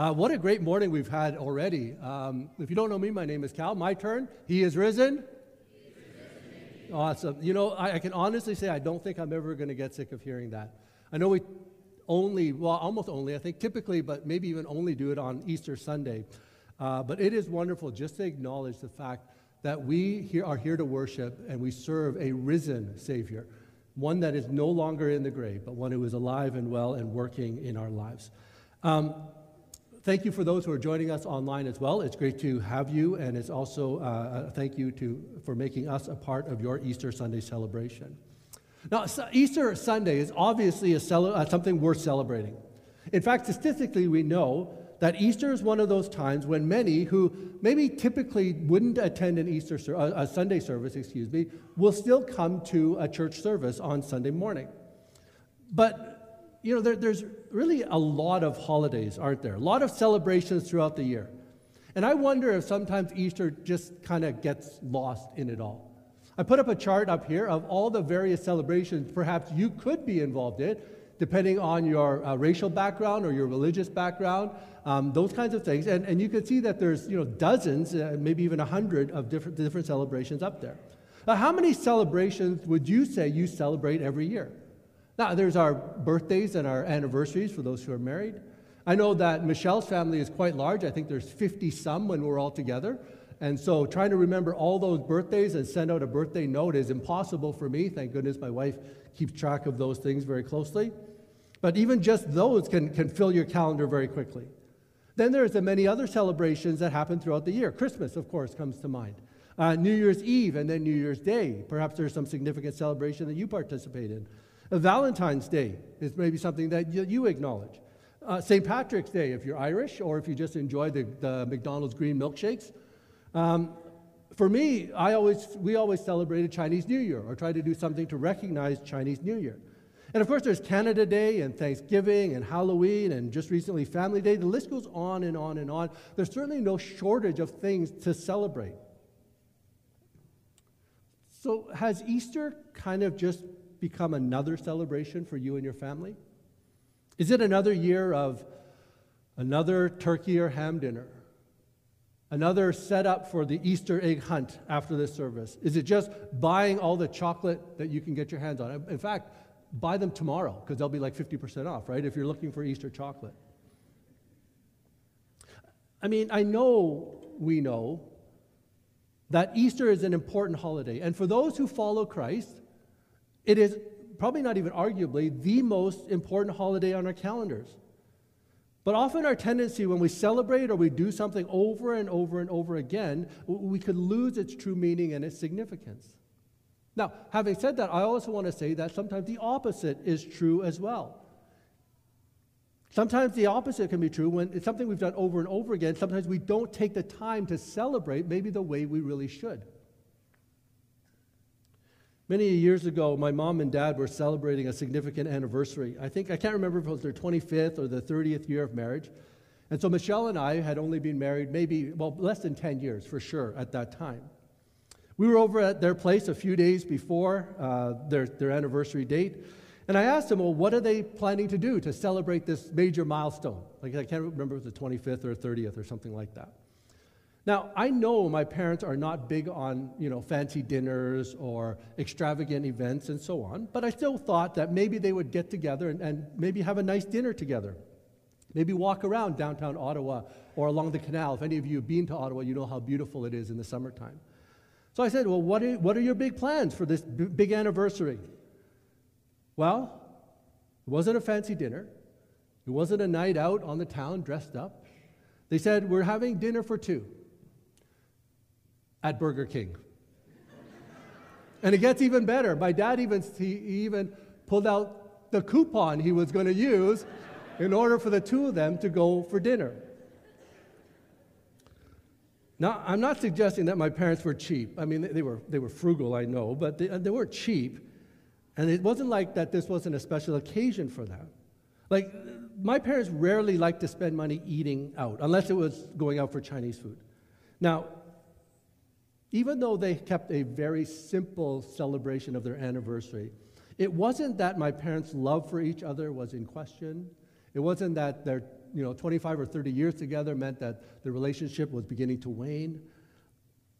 Uh, what a great morning we've had already. Um, if you don't know me, my name is Cal. My turn. He is risen. Awesome. You know, I, I, can honestly say I don't think I'm ever going to get sick of hearing that. I know we only, well, almost only, I think typically, but maybe even only do it on Easter Sunday. Uh, but it is wonderful just to acknowledge the fact that we here are here to worship and we serve a risen Savior, one that is no longer in the grave, but one who is alive and well and working in our lives. Um, thank you for those who are joining us online as well. It's great to have you, and it's also uh, a thank you to, for making us a part of your Easter Sunday celebration. Now, Easter Sunday is obviously a cele- uh, something worth celebrating. In fact, statistically, we know that Easter is one of those times when many who maybe typically wouldn't attend an Easter ser- a Sunday service, excuse me, will still come to a church service on Sunday morning. But you know, there, there's really a lot of holidays, aren't there? A lot of celebrations throughout the year. And I wonder if sometimes Easter just kind of gets lost in it all. I put up a chart up here of all the various celebrations perhaps you could be involved in, depending on your uh, racial background or your religious background, um, those kinds of things. And, and you can see that there's you know, dozens, uh, maybe even a hundred of different, different celebrations up there. Now, how many celebrations would you say you celebrate every year? Now, there's our birthdays and our anniversaries for those who are married. I know that Michelle's family is quite large. I think there's 50 some when we're all together. And so trying to remember all those birthdays and send out a birthday note is impossible for me. Thank goodness my wife keeps track of those things very closely. But even just those can, can fill your calendar very quickly. Then there's the many other celebrations that happen throughout the year. Christmas, of course, comes to mind. Uh, New Year's Eve and then New Year's Day. Perhaps there's some significant celebration that you participate in. Valentine's Day is maybe something that you, you acknowledge. Uh, St. Patrick's Day, if you're Irish, or if you just enjoy the, the McDonald's green milkshakes. Um, for me, I always, we always celebrated Chinese New Year or try to do something to recognize Chinese New Year. And of course, there's Canada Day and Thanksgiving and Halloween and just recently Family Day. The list goes on and on and on. There's certainly no shortage of things to celebrate. So, has Easter kind of just become another celebration for you and your family? Is it another year of another turkey or ham dinner? Another setup for the Easter egg hunt after this service? Is it just buying all the chocolate that you can get your hands on? In fact, buy them tomorrow because they'll be like 50% off, right? If you're looking for Easter chocolate. I mean, I know we know that Easter is an important holiday. And for those who follow Christ, it is probably not even arguably the most important holiday on our calendars. But often our tendency when we celebrate or we do something over and over and over again, we could lose its true meaning and its significance. Now, having said that, I also want to say that sometimes the opposite is true as well. Sometimes the opposite can be true when it's something we've done over and over again. Sometimes we don't take the time to celebrate maybe the way we really should. Many years ago, my mom and dad were celebrating a significant anniversary. I think, I can't remember if it was their 25th or the 30th year of marriage. And so Michelle and I had only been married maybe, well, less than 10 years for sure at that time. We were over at their place a few days before uh, their, their anniversary date. And I asked them, well, what are they planning to do to celebrate this major milestone? Like, I can't remember if it was the 25th or 30th or something like that. Now, I know my parents are not big on, you know, fancy dinners or extravagant events and so on, but I still thought that maybe they would get together and, and maybe have a nice dinner together. Maybe walk around downtown Ottawa or along the canal. If any of you have been to Ottawa, you know how beautiful it is in the summertime. So I said, Well, what are, what are your big plans for this b- big anniversary? Well, it wasn't a fancy dinner, it wasn't a night out on the town dressed up. They said, We're having dinner for two at Burger King. and it gets even better. My dad even, he even pulled out the coupon he was going to use in order for the two of them to go for dinner. Now, I'm not suggesting that my parents were cheap. I mean, they were, they were frugal, I know, but they, they weren't cheap. And it wasn't like that this wasn't a special occasion for them. Like, my parents rarely liked to spend money eating out, unless it was going out for Chinese food. Now, even though they kept a very simple celebration of their anniversary, it wasn't that my parents' love for each other was in question. It wasn't that their you know, 25 or 30 years together meant that the relationship was beginning to wane.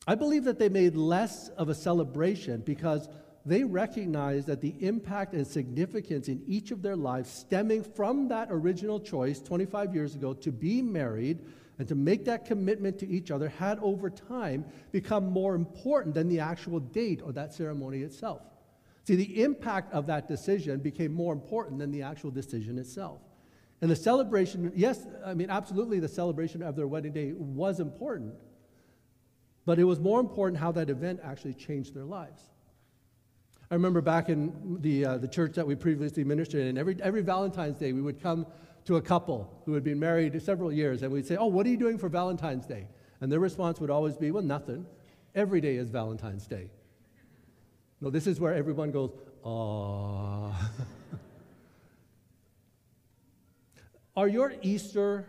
I believe that they made less of a celebration because they recognized that the impact and significance in each of their lives stemming from that original choice 25 years ago to be married and to make that commitment to each other had over time become more important than the actual date or that ceremony itself. See, the impact of that decision became more important than the actual decision itself. And the celebration, yes, I mean, absolutely, the celebration of their wedding day was important. But it was more important how that event actually changed their lives. I remember back in the, uh, the church that we previously ministered in, every, every Valentine's Day, we would come to a couple who had been married several years, and we'd say, Oh, what are you doing for Valentine's Day? And their response would always be, Well, nothing. Every day is Valentine's Day. No, this is where everyone goes, Aww. Are your Easter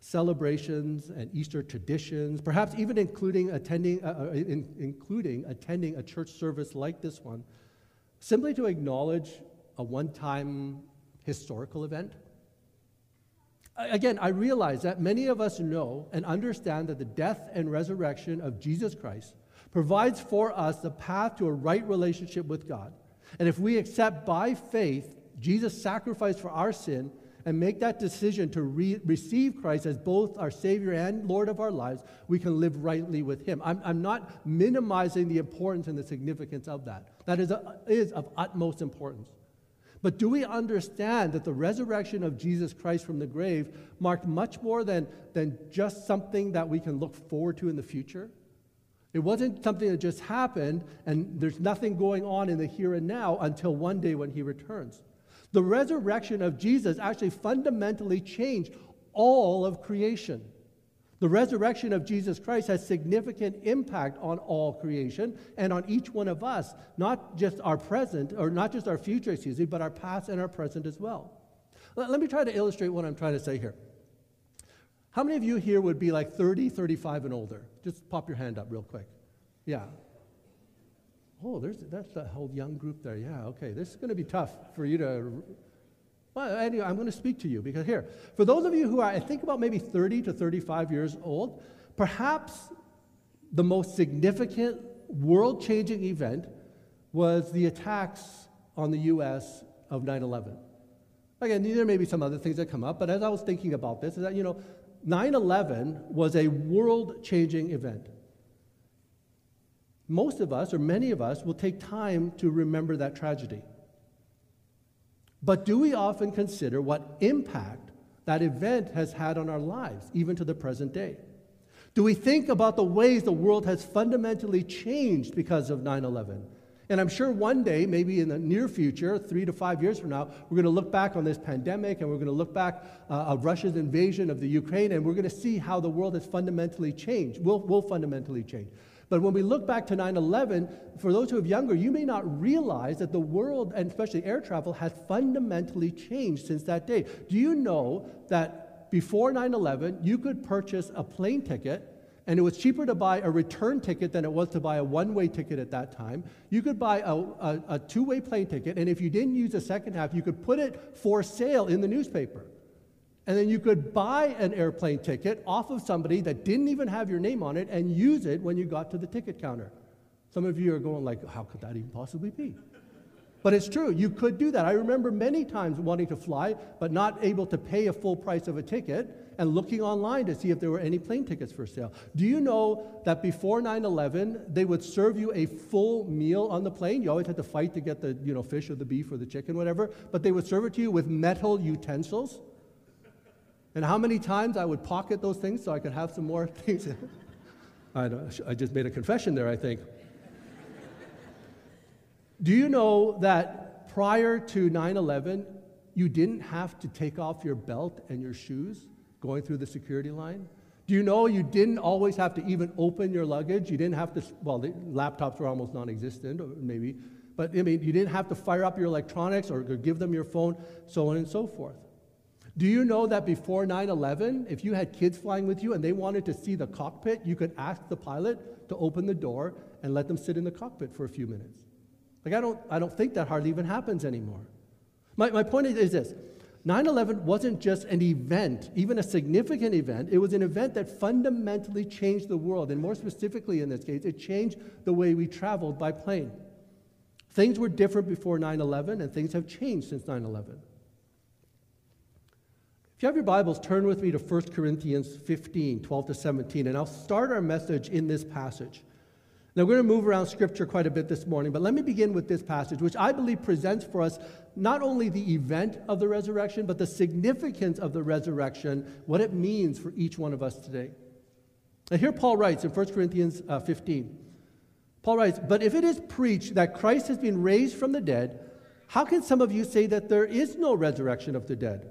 celebrations and Easter traditions, perhaps even including attending, uh, uh, in, including attending a church service like this one, simply to acknowledge a one time historical event? Again, I realize that many of us know and understand that the death and resurrection of Jesus Christ provides for us the path to a right relationship with God. And if we accept by faith Jesus' sacrifice for our sin, and make that decision to re- receive Christ as both our Savior and Lord of our lives, we can live rightly with Him. I'm, I'm not minimizing the importance and the significance of that. That is, a, is of utmost importance. But do we understand that the resurrection of Jesus Christ from the grave marked much more than, than just something that we can look forward to in the future? It wasn't something that just happened and there's nothing going on in the here and now until one day when he returns. The resurrection of Jesus actually fundamentally changed all of creation. The resurrection of Jesus Christ has significant impact on all creation and on each one of us, not just our present, or not just our future, excuse me, but our past and our present as well. Let, let me try to illustrate what I'm trying to say here. How many of you here would be like 30, 35 and older? Just pop your hand up real quick. Yeah, Oh, there's, that's the whole young group there. Yeah, okay. This is going to be tough for you to. Well, I'm going to speak to you because here, for those of you who are, I think about maybe 30 to 35 years old, perhaps the most significant world changing event was the attacks on the U.S. of 9 11. Again, there may be some other things that come up, but as I was thinking about this, is that, you know, 9 11 was a world changing event most of us, or many of us, will take time to remember that tragedy. But do we often consider what impact that event has had on our lives, even to the present day? Do we think about the ways the world has fundamentally changed because of 9 11? And I'm sure one day, maybe in the near future, three to five years from now, we're going to look back on this pandemic and we're going to look back uh, of Russia's invasion of the Ukraine and we're going to see how the world has fundamentally changed, will, will fundamentally change. But when we look back to 9 11, for those who are younger, you may not realize that the world, and especially air travel, has fundamentally changed since that day. Do you know that before 9 11, you could purchase a plane ticket? And it was cheaper to buy a return ticket than it was to buy a one way ticket at that time. You could buy a, a, a two way plane ticket, and if you didn't use the second half, you could put it for sale in the newspaper. And then you could buy an airplane ticket off of somebody that didn't even have your name on it and use it when you got to the ticket counter. Some of you are going like, how could that even possibly be? But it's true, you could do that. I remember many times wanting to fly, but not able to pay a full price of a ticket and looking online to see if there were any plane tickets for sale. Do you know that before 9 11, they would serve you a full meal on the plane? You always had to fight to get the you know, fish or the beef or the chicken, whatever, but they would serve it to you with metal utensils. And how many times I would pocket those things so I could have some more things. I, I just made a confession there, I think. Do you know that prior to 9 11, you didn't have to take off your belt and your shoes going through the security line? Do you know you didn't always have to even open your luggage? You didn't have to, well, the laptops were almost non existent, maybe, but I mean, you didn't have to fire up your electronics or give them your phone, so on and so forth. Do you know that before 9 11, if you had kids flying with you and they wanted to see the cockpit, you could ask the pilot to open the door and let them sit in the cockpit for a few minutes? Like, I don't, I don't think that hardly even happens anymore. My, my point is, is this 9 11 wasn't just an event, even a significant event. It was an event that fundamentally changed the world. And more specifically, in this case, it changed the way we traveled by plane. Things were different before 9 11, and things have changed since 9 11. You have your Bibles, turn with me to 1 Corinthians 15, 12 to 17, and I'll start our message in this passage. Now, we're going to move around Scripture quite a bit this morning, but let me begin with this passage, which I believe presents for us not only the event of the resurrection, but the significance of the resurrection, what it means for each one of us today. And here Paul writes in 1 Corinthians uh, 15 Paul writes, But if it is preached that Christ has been raised from the dead, how can some of you say that there is no resurrection of the dead?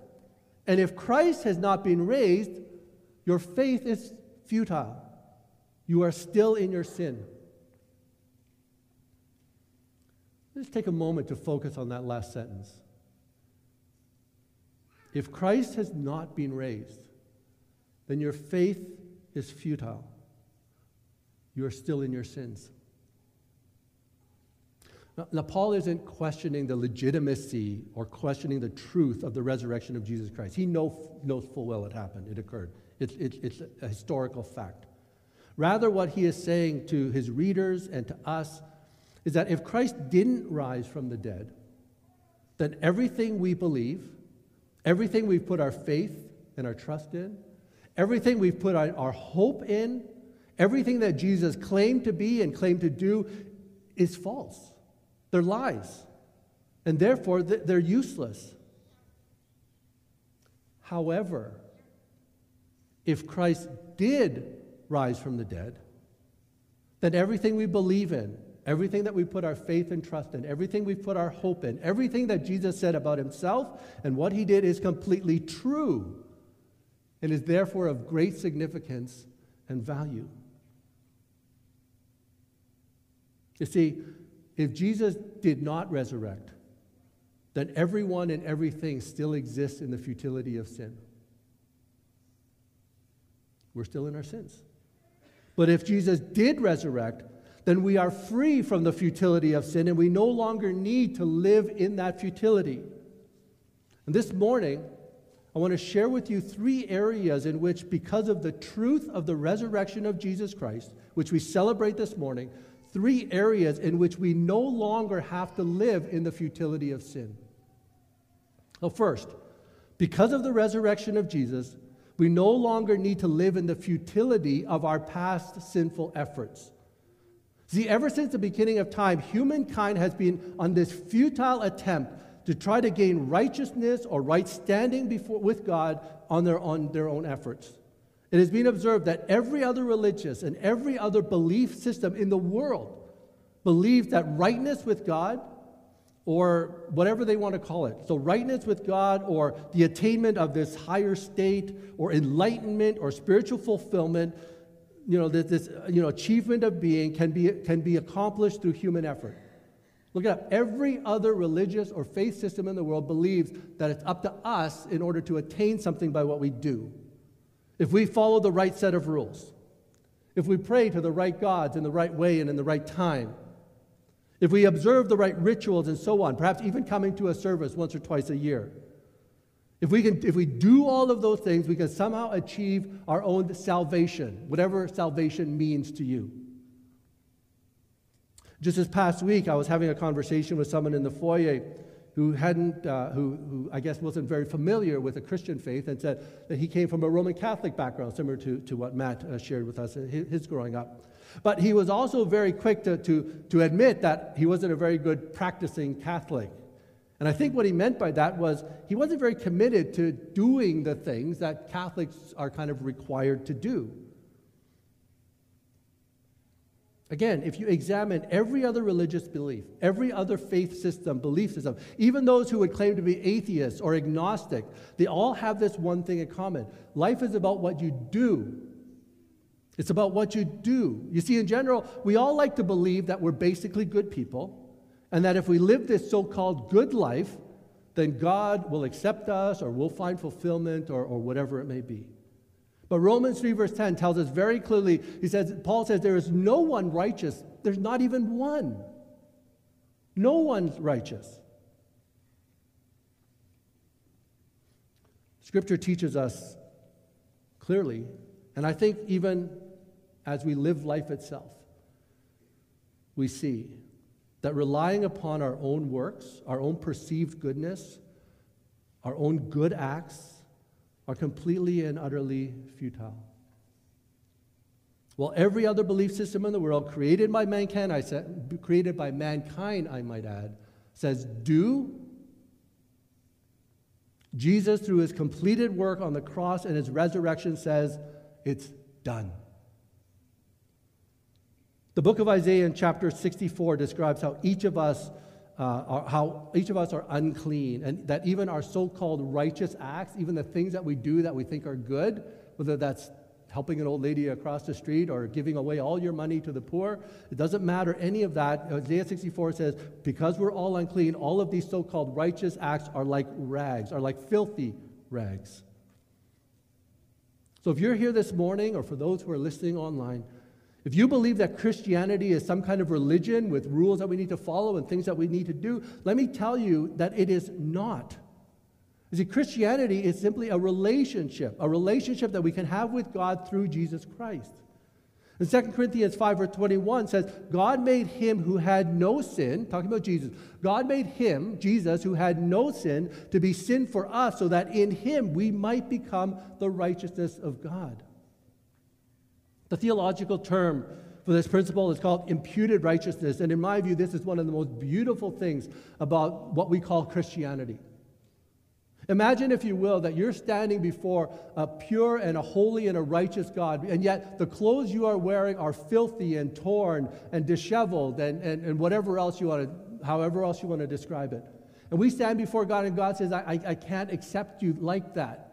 And if Christ has not been raised, your faith is futile. You are still in your sin. Let's take a moment to focus on that last sentence. If Christ has not been raised, then your faith is futile. You are still in your sins. Now, Paul isn't questioning the legitimacy or questioning the truth of the resurrection of Jesus Christ. He know, knows full well it happened, it occurred. It's, it's, it's a historical fact. Rather, what he is saying to his readers and to us is that if Christ didn't rise from the dead, then everything we believe, everything we've put our faith and our trust in, everything we've put our hope in, everything that Jesus claimed to be and claimed to do is false. They're lies. And therefore, they're useless. However, if Christ did rise from the dead, then everything we believe in, everything that we put our faith and trust in, everything we put our hope in, everything that Jesus said about himself and what he did is completely true and is therefore of great significance and value. You see, if Jesus did not resurrect, then everyone and everything still exists in the futility of sin. We're still in our sins. But if Jesus did resurrect, then we are free from the futility of sin and we no longer need to live in that futility. And this morning, I want to share with you three areas in which, because of the truth of the resurrection of Jesus Christ, which we celebrate this morning, three areas in which we no longer have to live in the futility of sin. Well, first, because of the resurrection of Jesus, we no longer need to live in the futility of our past sinful efforts. See, ever since the beginning of time, humankind has been on this futile attempt to try to gain righteousness or right standing before, with God on their, on their own efforts. It has been observed that every other religious and every other belief system in the world believes that rightness with God or whatever they want to call it. So, rightness with God, or the attainment of this higher state, or enlightenment, or spiritual fulfillment, you know, this, this you know, achievement of being can be, can be accomplished through human effort. Look it up. Every other religious or faith system in the world believes that it's up to us in order to attain something by what we do. If we follow the right set of rules, if we pray to the right gods in the right way and in the right time, if we observe the right rituals and so on, perhaps even coming to a service once or twice a year, if we, can, if we do all of those things, we can somehow achieve our own salvation, whatever salvation means to you. Just this past week, I was having a conversation with someone in the foyer who hadn't, uh, who, who I guess wasn't very familiar with the Christian faith, and said that he came from a Roman Catholic background, similar to, to what Matt uh, shared with us his, his growing up. But he was also very quick to, to, to admit that he wasn't a very good practicing Catholic. And I think what he meant by that was he wasn't very committed to doing the things that Catholics are kind of required to do. Again, if you examine every other religious belief, every other faith system, belief system, even those who would claim to be atheists or agnostic, they all have this one thing in common. Life is about what you do. It's about what you do. You see, in general, we all like to believe that we're basically good people, and that if we live this so called good life, then God will accept us or we'll find fulfillment or, or whatever it may be. But Romans 3, verse 10 tells us very clearly, he says, Paul says, there is no one righteous. There's not even one. No one's righteous. Scripture teaches us clearly, and I think even as we live life itself, we see that relying upon our own works, our own perceived goodness, our own good acts, are completely and utterly futile. Well, every other belief system in the world, created by mankind, I created by mankind, I might add, says do. Jesus, through his completed work on the cross and his resurrection, says it's done. The book of Isaiah in chapter 64 describes how each of us uh, how each of us are unclean, and that even our so called righteous acts, even the things that we do that we think are good, whether that's helping an old lady across the street or giving away all your money to the poor, it doesn't matter any of that. Isaiah 64 says, because we're all unclean, all of these so called righteous acts are like rags, are like filthy rags. So if you're here this morning, or for those who are listening online, if you believe that Christianity is some kind of religion with rules that we need to follow and things that we need to do, let me tell you that it is not. You see, Christianity is simply a relationship, a relationship that we can have with God through Jesus Christ. And 2 Corinthians 5, verse 21 says, God made him who had no sin, talking about Jesus, God made him, Jesus, who had no sin, to be sin for us, so that in him we might become the righteousness of God. The theological term for this principle is called imputed righteousness. And in my view, this is one of the most beautiful things about what we call Christianity. Imagine, if you will, that you're standing before a pure and a holy and a righteous God, and yet the clothes you are wearing are filthy and torn and disheveled and, and, and whatever else you want to, however else you want to describe it. And we stand before God, and God says, I, I, I can't accept you like that.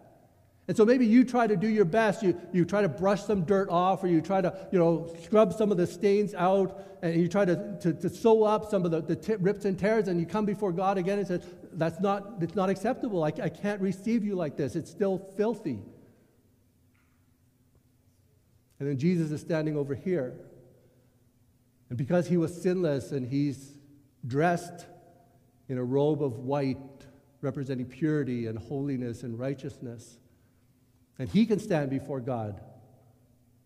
And so maybe you try to do your best. You, you try to brush some dirt off, or you try to you know, scrub some of the stains out, and you try to, to, to sew up some of the, the t- rips and tears, and you come before God again and say, That's not, it's not acceptable. I, I can't receive you like this. It's still filthy. And then Jesus is standing over here. And because he was sinless and he's dressed in a robe of white, representing purity and holiness and righteousness, and he can stand before God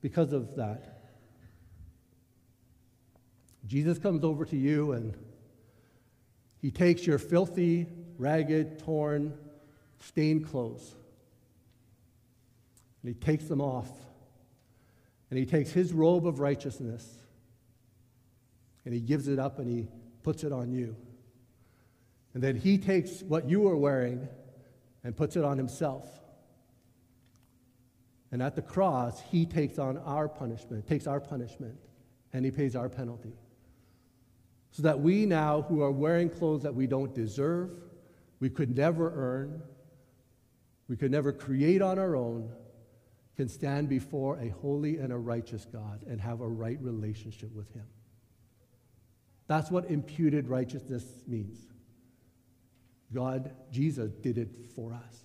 because of that. Jesus comes over to you and he takes your filthy, ragged, torn, stained clothes and he takes them off. And he takes his robe of righteousness and he gives it up and he puts it on you. And then he takes what you were wearing and puts it on himself. And at the cross, he takes on our punishment, takes our punishment, and he pays our penalty. So that we now, who are wearing clothes that we don't deserve, we could never earn, we could never create on our own, can stand before a holy and a righteous God and have a right relationship with him. That's what imputed righteousness means. God, Jesus, did it for us.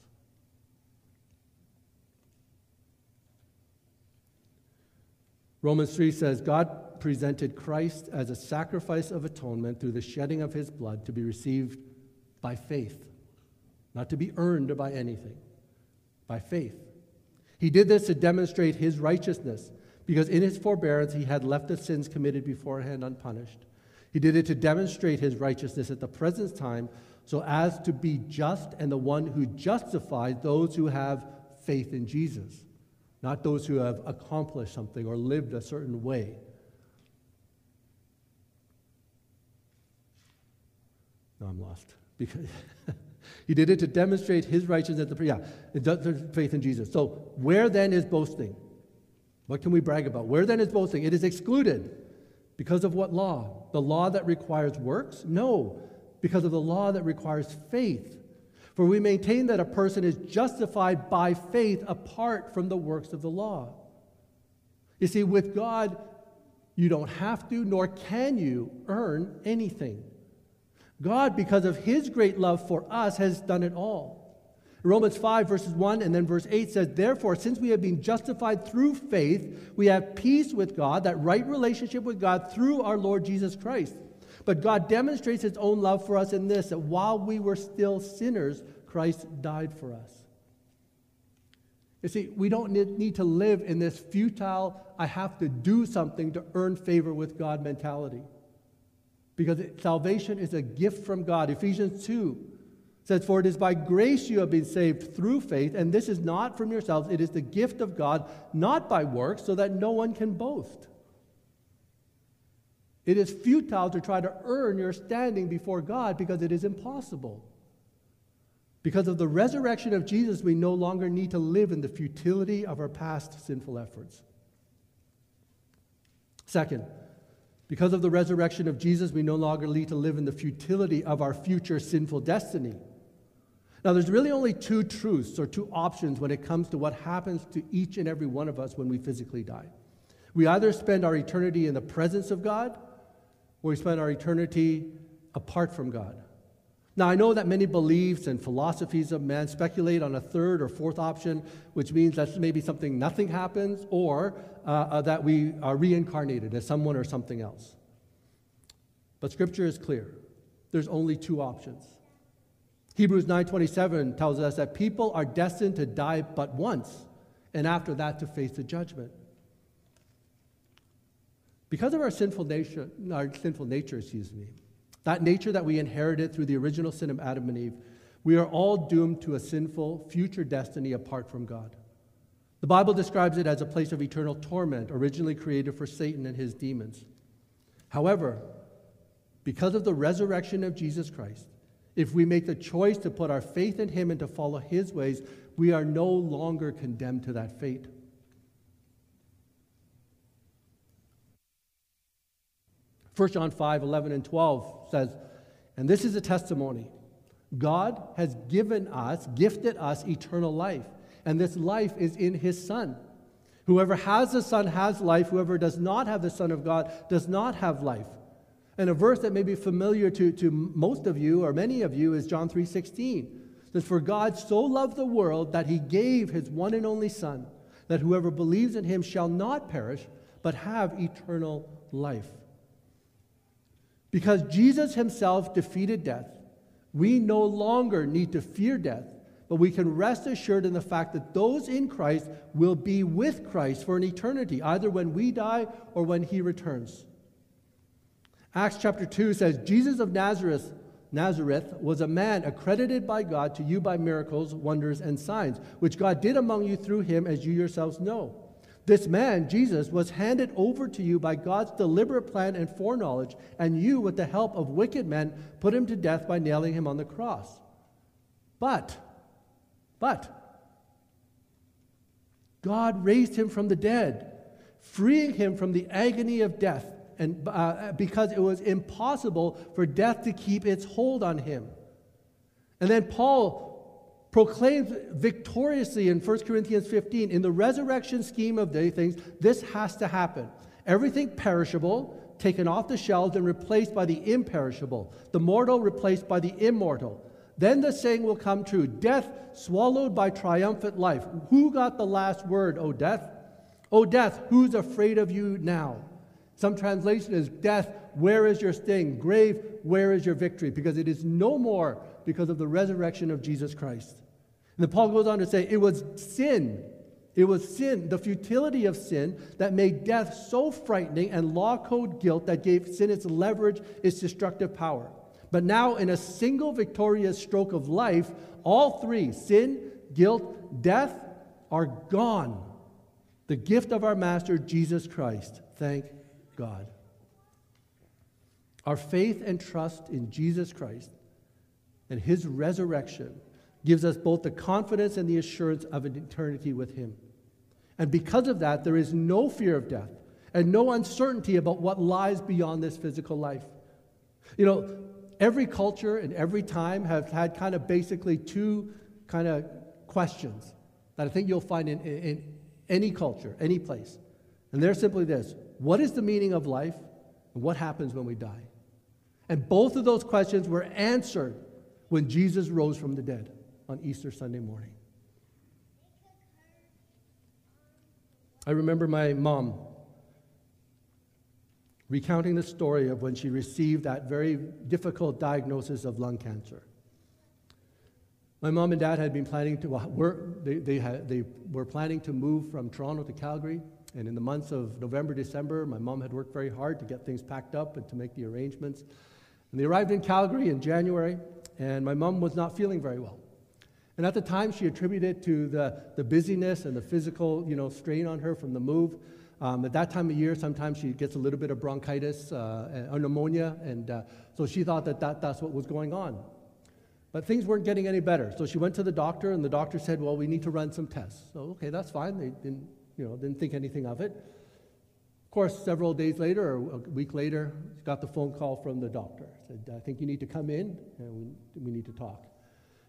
Romans 3 says, God presented Christ as a sacrifice of atonement through the shedding of his blood to be received by faith, not to be earned by anything, by faith. He did this to demonstrate his righteousness, because in his forbearance he had left the sins committed beforehand unpunished. He did it to demonstrate his righteousness at the present time so as to be just and the one who justifies those who have faith in Jesus, not those who have accomplished something or lived a certain way. No, I'm lost. Because he did it to demonstrate his righteousness at the yeah, it does faith in Jesus. So where then is boasting? What can we brag about? Where then is boasting? It is excluded. Because of what law? The law that requires works? No, because of the law that requires faith. For we maintain that a person is justified by faith apart from the works of the law. You see, with God, you don't have to, nor can you earn anything. God, because of his great love for us, has done it all. Romans 5, verses 1 and then verse 8 says, Therefore, since we have been justified through faith, we have peace with God, that right relationship with God through our Lord Jesus Christ. But God demonstrates his own love for us in this that while we were still sinners, Christ died for us. You see, we don't need to live in this futile, I have to do something to earn favor with God mentality. Because salvation is a gift from God. Ephesians 2 says, For it is by grace you have been saved through faith, and this is not from yourselves, it is the gift of God, not by works, so that no one can boast. It is futile to try to earn your standing before God because it is impossible. Because of the resurrection of Jesus, we no longer need to live in the futility of our past sinful efforts. Second, because of the resurrection of Jesus, we no longer need to live in the futility of our future sinful destiny. Now, there's really only two truths or two options when it comes to what happens to each and every one of us when we physically die. We either spend our eternity in the presence of God or we spend our eternity apart from God. Now, I know that many beliefs and philosophies of man speculate on a third or fourth option, which means that maybe something nothing happens or uh, uh, that we are reincarnated as someone or something else. But Scripture is clear there's only two options. Hebrews 9:27 tells us that people are destined to die but once and after that to face the judgment. Because of our sinful nature, our sinful nature, excuse me, that nature that we inherited through the original sin of Adam and Eve, we are all doomed to a sinful future destiny apart from God. The Bible describes it as a place of eternal torment, originally created for Satan and his demons. However, because of the resurrection of Jesus Christ, if we make the choice to put our faith in Him and to follow His ways, we are no longer condemned to that fate. First John 5 11 and 12 says, And this is a testimony God has given us, gifted us eternal life, and this life is in His Son. Whoever has the Son has life. Whoever does not have the Son of God does not have life. And a verse that may be familiar to, to most of you or many of you is John 3:16. That for God so loved the world that he gave his one and only Son, that whoever believes in him shall not perish, but have eternal life. Because Jesus himself defeated death, we no longer need to fear death, but we can rest assured in the fact that those in Christ will be with Christ for an eternity, either when we die or when he returns. Acts chapter 2 says, Jesus of Nazareth, Nazareth was a man accredited by God to you by miracles, wonders, and signs, which God did among you through him, as you yourselves know. This man, Jesus, was handed over to you by God's deliberate plan and foreknowledge, and you, with the help of wicked men, put him to death by nailing him on the cross. But, but, God raised him from the dead, freeing him from the agony of death and, uh, because it was impossible for death to keep its hold on him. And then Paul proclaims victoriously in 1 Corinthians 15 in the resurrection scheme of day things, this has to happen. Everything perishable taken off the shelves and replaced by the imperishable, the mortal replaced by the immortal. Then the saying will come true death swallowed by triumphant life. Who got the last word, O death? O death, who's afraid of you now? Some translation is death, where is your sting? Grave, where is your victory? Because it is no more because of the resurrection of Jesus Christ. And then Paul goes on to say, it was sin. It was sin, the futility of sin, that made death so frightening and law code guilt that gave sin its leverage, its destructive power. But now, in a single victorious stroke of life, all three sin, guilt, death are gone. The gift of our Master, Jesus Christ. Thank God. Our faith and trust in Jesus Christ and his resurrection gives us both the confidence and the assurance of an eternity with him. And because of that, there is no fear of death and no uncertainty about what lies beyond this physical life. You know, every culture and every time have had kind of basically two kind of questions that I think you'll find in, in, in any culture, any place. And they're simply this What is the meaning of life? And what happens when we die? And both of those questions were answered when Jesus rose from the dead on Easter Sunday morning. I remember my mom recounting the story of when she received that very difficult diagnosis of lung cancer. My mom and dad had been planning to, uh, were, they, they, had, they were planning to move from Toronto to Calgary. And in the months of November, December, my mom had worked very hard to get things packed up and to make the arrangements. And they arrived in Calgary in January, and my mom was not feeling very well. And at the time, she attributed it to the, the busyness and the physical you know, strain on her from the move. Um, at that time of year, sometimes she gets a little bit of bronchitis uh, or pneumonia, and uh, so she thought that, that that's what was going on. But things weren't getting any better. So she went to the doctor, and the doctor said, Well, we need to run some tests. So, okay, that's fine. They didn't, you know, didn't think anything of it. Course, several days later, or a week later, got the phone call from the doctor. Said, I think you need to come in, and we, we need to talk.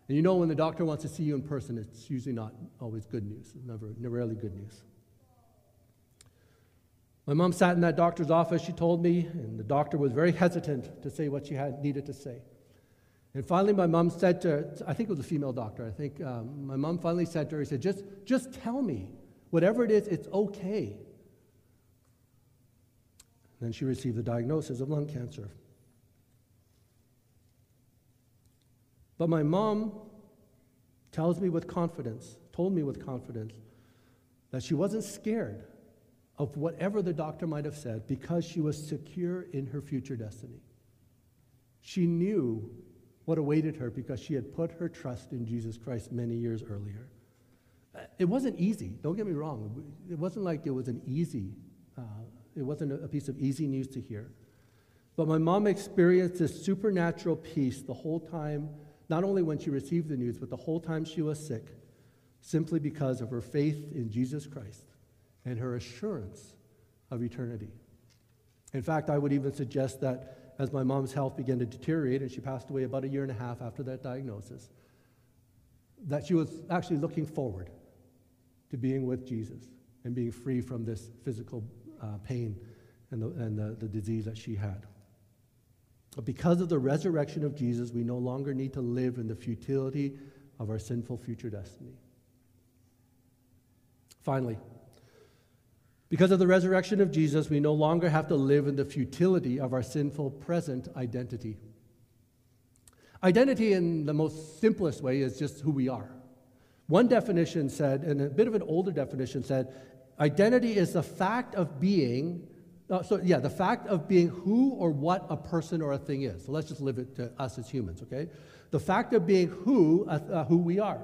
And you know, when the doctor wants to see you in person, it's usually not always good news, never, rarely good news. My mom sat in that doctor's office, she told me, and the doctor was very hesitant to say what she had needed to say. And finally, my mom said to her, I think it was a female doctor, I think um, my mom finally said to her, he said, just, just tell me, whatever it is, it's okay. Then she received the diagnosis of lung cancer. But my mom tells me with confidence, told me with confidence, that she wasn't scared of whatever the doctor might have said because she was secure in her future destiny. She knew what awaited her because she had put her trust in Jesus Christ many years earlier. It wasn't easy, don't get me wrong. It wasn't like it was an easy, uh, it wasn't a piece of easy news to hear. But my mom experienced this supernatural peace the whole time, not only when she received the news, but the whole time she was sick, simply because of her faith in Jesus Christ and her assurance of eternity. In fact, I would even suggest that as my mom's health began to deteriorate, and she passed away about a year and a half after that diagnosis, that she was actually looking forward to being with Jesus and being free from this physical uh, pain and, the, and the, the disease that she had. But because of the resurrection of Jesus, we no longer need to live in the futility of our sinful future destiny. Finally, because of the resurrection of Jesus, we no longer have to live in the futility of our sinful present identity. Identity, in the most simplest way, is just who we are. One definition said, and a bit of an older definition said, identity is the fact of being, uh, so yeah, the fact of being who or what a person or a thing is. So let's just live it to us as humans, okay? The fact of being who, uh, uh who we are.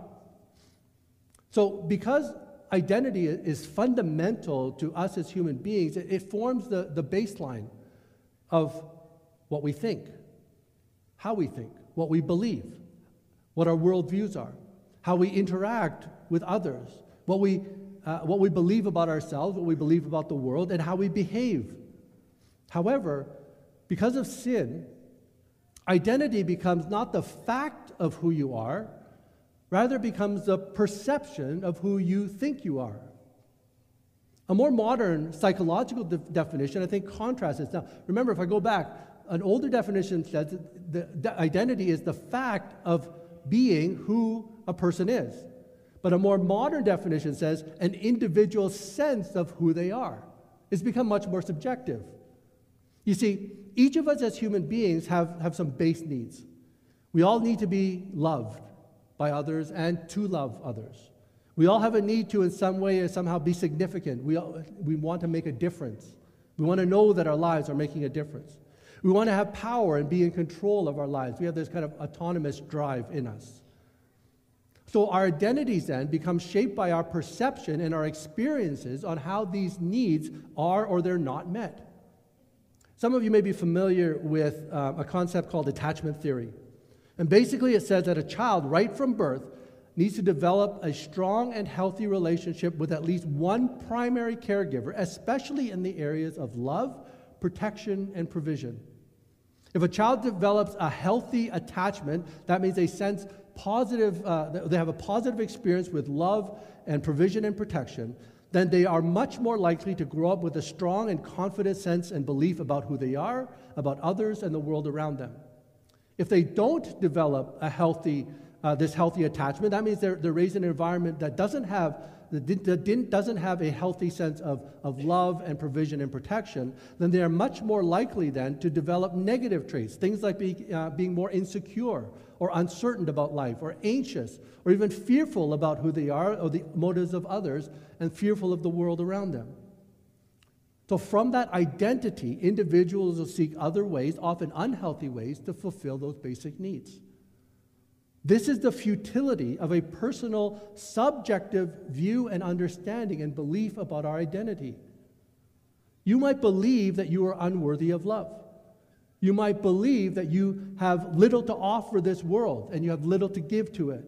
So because identity is fundamental to us as human beings. It, forms the, the baseline of what we think, how we think, what we believe, what our worldviews are, how we interact with others, what we, uh, what we believe about ourselves, what we believe about the world, and how we behave. However, because of sin, identity becomes not the fact of who you are, rather becomes the perception of who you think you are. A more modern psychological de- definition, I think, contrasts this. Now, remember, if I go back, an older definition says that the identity is the fact of being who a person is. But a more modern definition says an individual's sense of who they are. It's become much more subjective. You see, each of us as human beings have, have some base needs. We all need to be loved by others and to love others. We all have a need to, in some way somehow, be significant. We, all, we want to make a difference. We want to know that our lives are making a difference. We want to have power and be in control of our lives. We have this kind of autonomous drive in us. So our identities then become shaped by our perception and our experiences on how these needs are or they're not met. Some of you may be familiar with uh, a concept called attachment theory. And basically, it says that a child, right from birth, needs to develop a strong and healthy relationship with at least one primary caregiver, especially in the areas of love, protection, and provision. If a child develops a healthy attachment, that means they sense positive, uh, they have a positive experience with love and provision and protection, then they are much more likely to grow up with a strong and confident sense and belief about who they are, about others, and the world around them. If they don't develop a healthy, uh, this healthy attachment, that means they're, they're raised in an environment that doesn't have, that doesn't have a healthy sense of, of love and provision and protection, then they are much more likely then to develop negative traits, things like uh, being more insecure or uncertain about life or anxious or even fearful about who they are or the motives of others and fearful of the world around them. So, from that identity, individuals will seek other ways, often unhealthy ways, to fulfill those basic needs. This is the futility of a personal, subjective view and understanding and belief about our identity. You might believe that you are unworthy of love. You might believe that you have little to offer this world and you have little to give to it.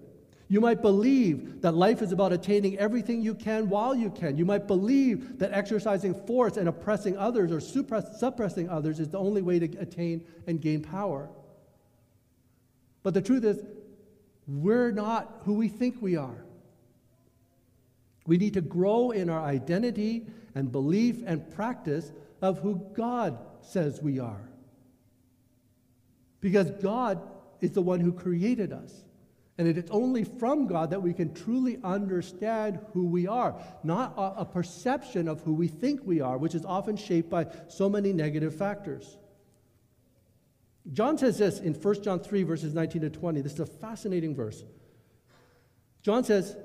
You might believe that life is about attaining everything you can while you can. You might believe that exercising force and oppressing others or suppressing others is the only way to attain and gain power. But the truth is, we're not who we think we are. We need to grow in our identity and belief and practice of who God says we are. Because God is the one who created us. And it is only from God that we can truly understand who we are, not a, a, perception of who we think we are, which is often shaped by so many negative factors. John says this in 1 John 3, verses 19 to 20. This is a fascinating verse. John says,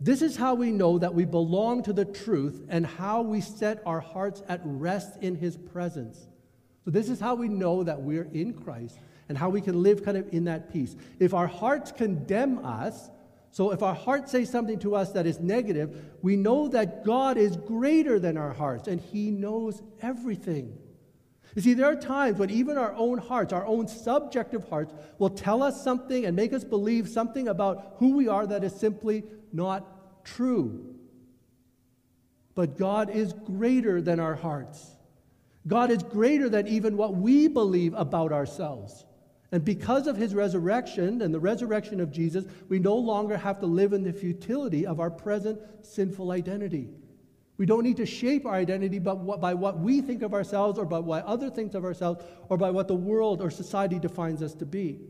This is how we know that we belong to the truth and how we set our hearts at rest in his presence. So, this is how we know that we're in Christ and how we can live kind of in that peace. If our hearts condemn us, so if our hearts say something to us that is negative, we know that God is greater than our hearts and He knows everything. You see, there are times when even our own hearts, our own subjective hearts, will tell us something and make us believe something about who we are that is simply not true. But God is greater than our hearts. God is greater than even what we believe about ourselves. And because of his resurrection and the resurrection of Jesus, we no longer have to live in the futility of our present sinful identity. We don't need to shape our identity by what, by what we think of ourselves or by what other think of ourselves or by what the world or society defines us to be.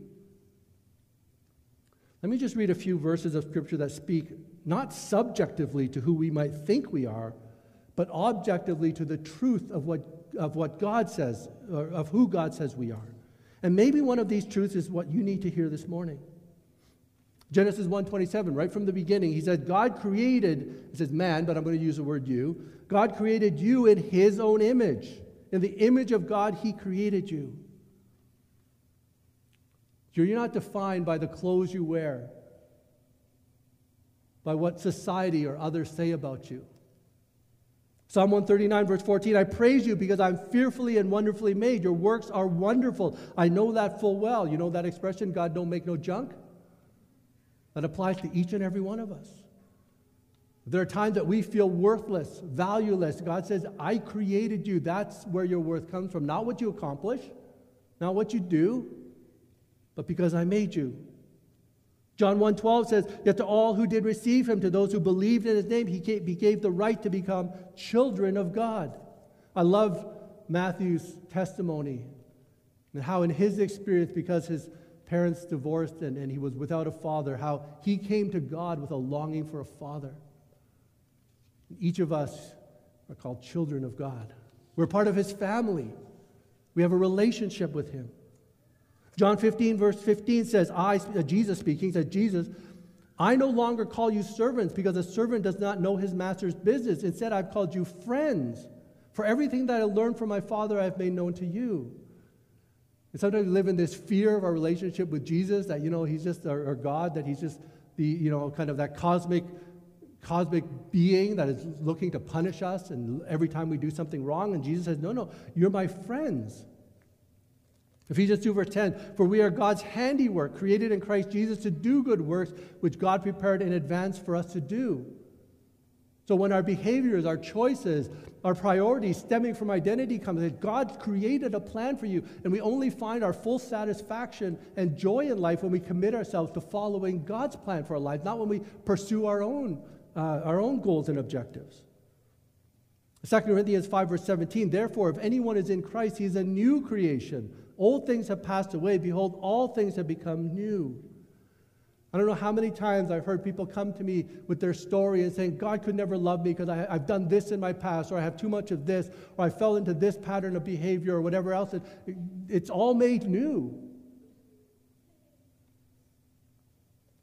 Let me just read a few verses of Scripture that speak not subjectively to who we might think we are, but objectively to the truth of what, of what God says, or of who God says we are. And maybe one of these truths is what you need to hear this morning. Genesis 1:27, right from the beginning, he said, God created, it says man, but I'm going to use the word you. God created you in his own image. In the image of God, he created you. You're not defined by the clothes you wear, by what society or others say about you. Psalm 139, verse 14 I praise you because I'm fearfully and wonderfully made. Your works are wonderful. I know that full well. You know that expression, God don't make no junk? That applies to each and every one of us. There are times that we feel worthless, valueless. God says, I created you. That's where your worth comes from. Not what you accomplish, not what you do, but because I made you. John 1:12 says, "Yet to all who did receive him, to those who believed in his name, he gave, he gave the right to become children of God." I love Matthew's testimony and how in his experience, because his parents divorced and, and he was without a father, how he came to God with a longing for a father. Each of us are called children of God. We're part of his family. We have a relationship with him. John 15, verse 15 says, I, uh, Jesus speaking, says, Jesus, I no longer call you servants because a servant does not know his master's business. Instead, I've called you friends. For everything that I learned from my Father, I have made known to you. And sometimes we live in this fear of our relationship with Jesus that, you know, he's just our, our God, that he's just the, you know, kind of that cosmic cosmic being that is looking to punish us and every time we do something wrong. And Jesus says, No, no, you're my friends. Ephesians 2, verse 10 For we are God's handiwork, created in Christ Jesus to do good works, which God prepared in advance for us to do. So when our behaviors, our choices, our priorities stemming from identity comes in, God created a plan for you, and we only find our full satisfaction and joy in life when we commit ourselves to following God's plan for our life, not when we pursue our own, uh, our own goals and objectives. 2 Corinthians 5, verse 17, therefore, if anyone is in Christ, he is a new creation. Old things have passed away. Behold, all things have become new. I don't know how many times I've heard people come to me with their story and saying, God could never love me because I've done this in my past, or I have too much of this, or I fell into this pattern of behavior, or whatever else. It, it's all made new.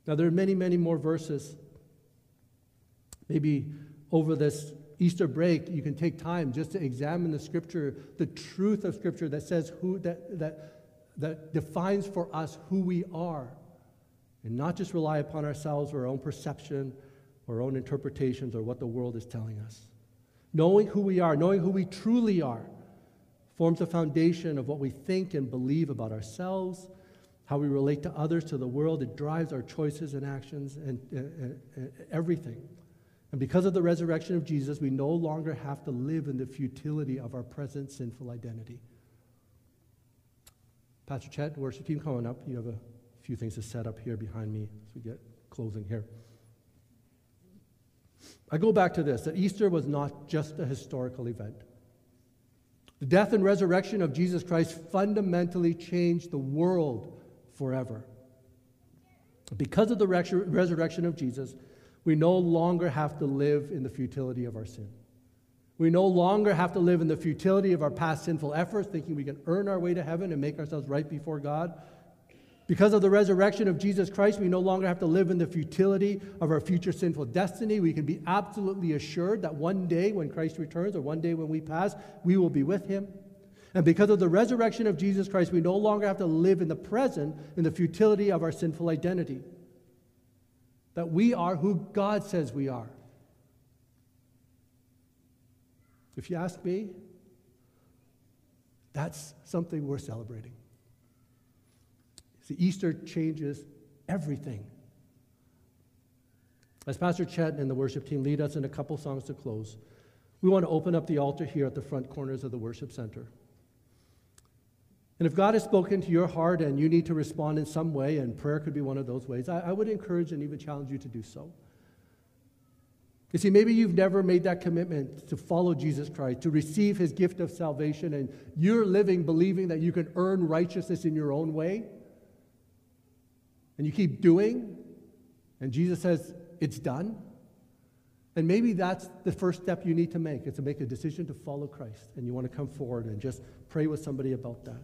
Now, there are many, many more verses. Maybe over this Easter break, you can take time just to examine the scripture, the truth of scripture that says who, that, that, that defines for us who we are and not just rely upon ourselves or our own perception or our own interpretations or what the world is telling us. Knowing who we are, knowing who we truly are, forms a foundation of what we think and believe about ourselves, how we relate to others, to the world. It drives our choices and actions and, and, and everything. And because of the resurrection of Jesus, we no longer have to live in the futility of our present sinful identity. Pastor Chet, worship team, coming up. You have a few things to set up here behind me as we get closing here. I go back to this that Easter was not just a historical event. The death and resurrection of Jesus Christ fundamentally changed the world forever. Because of the resurrection of Jesus, we no longer have to live in the futility of our sin. We no longer have to live in the futility of our past sinful efforts, thinking we can earn our way to heaven and make ourselves right before God. Because of the resurrection of Jesus Christ, we no longer have to live in the futility of our future sinful destiny. We can be absolutely assured that one day when Christ returns or one day when we pass, we will be with him. And because of the resurrection of Jesus Christ, we no longer have to live in the present in the futility of our sinful identity. That we are who God says we are. If you ask me, that's something we're celebrating. See, Easter changes everything. As Pastor Chet and the worship team lead us in a couple songs to close, we want to open up the altar here at the front corners of the worship center. And if God has spoken to your heart and you need to respond in some way, and prayer could be one of those ways, I, I would encourage and even challenge you to do so. You see, maybe you've never made that commitment to follow Jesus Christ, to receive his gift of salvation, and you're living believing that you can earn righteousness in your own way and you keep doing, and Jesus says, it's done, and maybe that's the first step you need to make is to make a decision to follow Christ. And you want to come forward and just pray with somebody about that.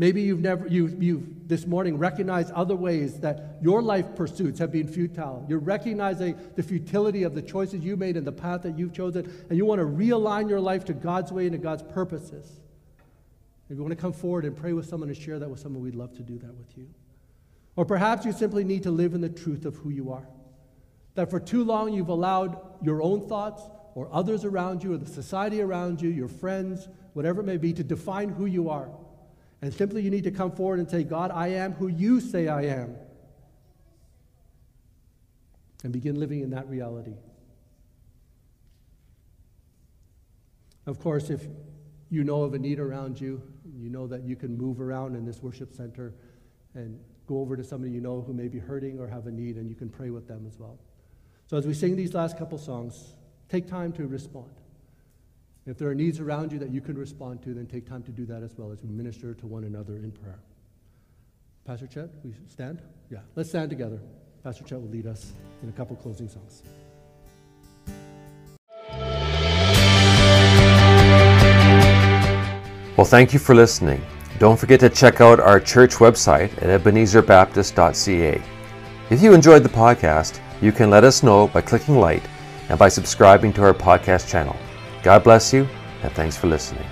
Maybe you've never, you, you've this morning recognized other ways that your life pursuits have been futile. You're recognizing the futility of the choices you made and the path that you've chosen, and you want to realign your life to God's way and to God's purposes. If you want to come forward and pray with someone and share that with someone, we'd love to do that with you. Or perhaps you simply need to live in the truth of who you are. That for too long you've allowed your own thoughts or others around you or the society around you, your friends, whatever it may be, to define who you are. And simply you need to come forward and say, God, I am who you say I am. And begin living in that reality. Of course, if you know of a need around you, you know that you can move around in this worship center and go over to somebody you know who may be hurting or have a need, and you can pray with them as well. So, as we sing these last couple songs, take time to respond. If there are needs around you that you can respond to, then take time to do that as well as we minister to one another in prayer. Pastor Chet, we stand? Yeah, let's stand together. Pastor Chet will lead us in a couple closing songs. Well, thank you for listening. Don't forget to check out our church website at ebenezerbaptist.ca. If you enjoyed the podcast, you can let us know by clicking like and by subscribing to our podcast channel. God bless you, and thanks for listening.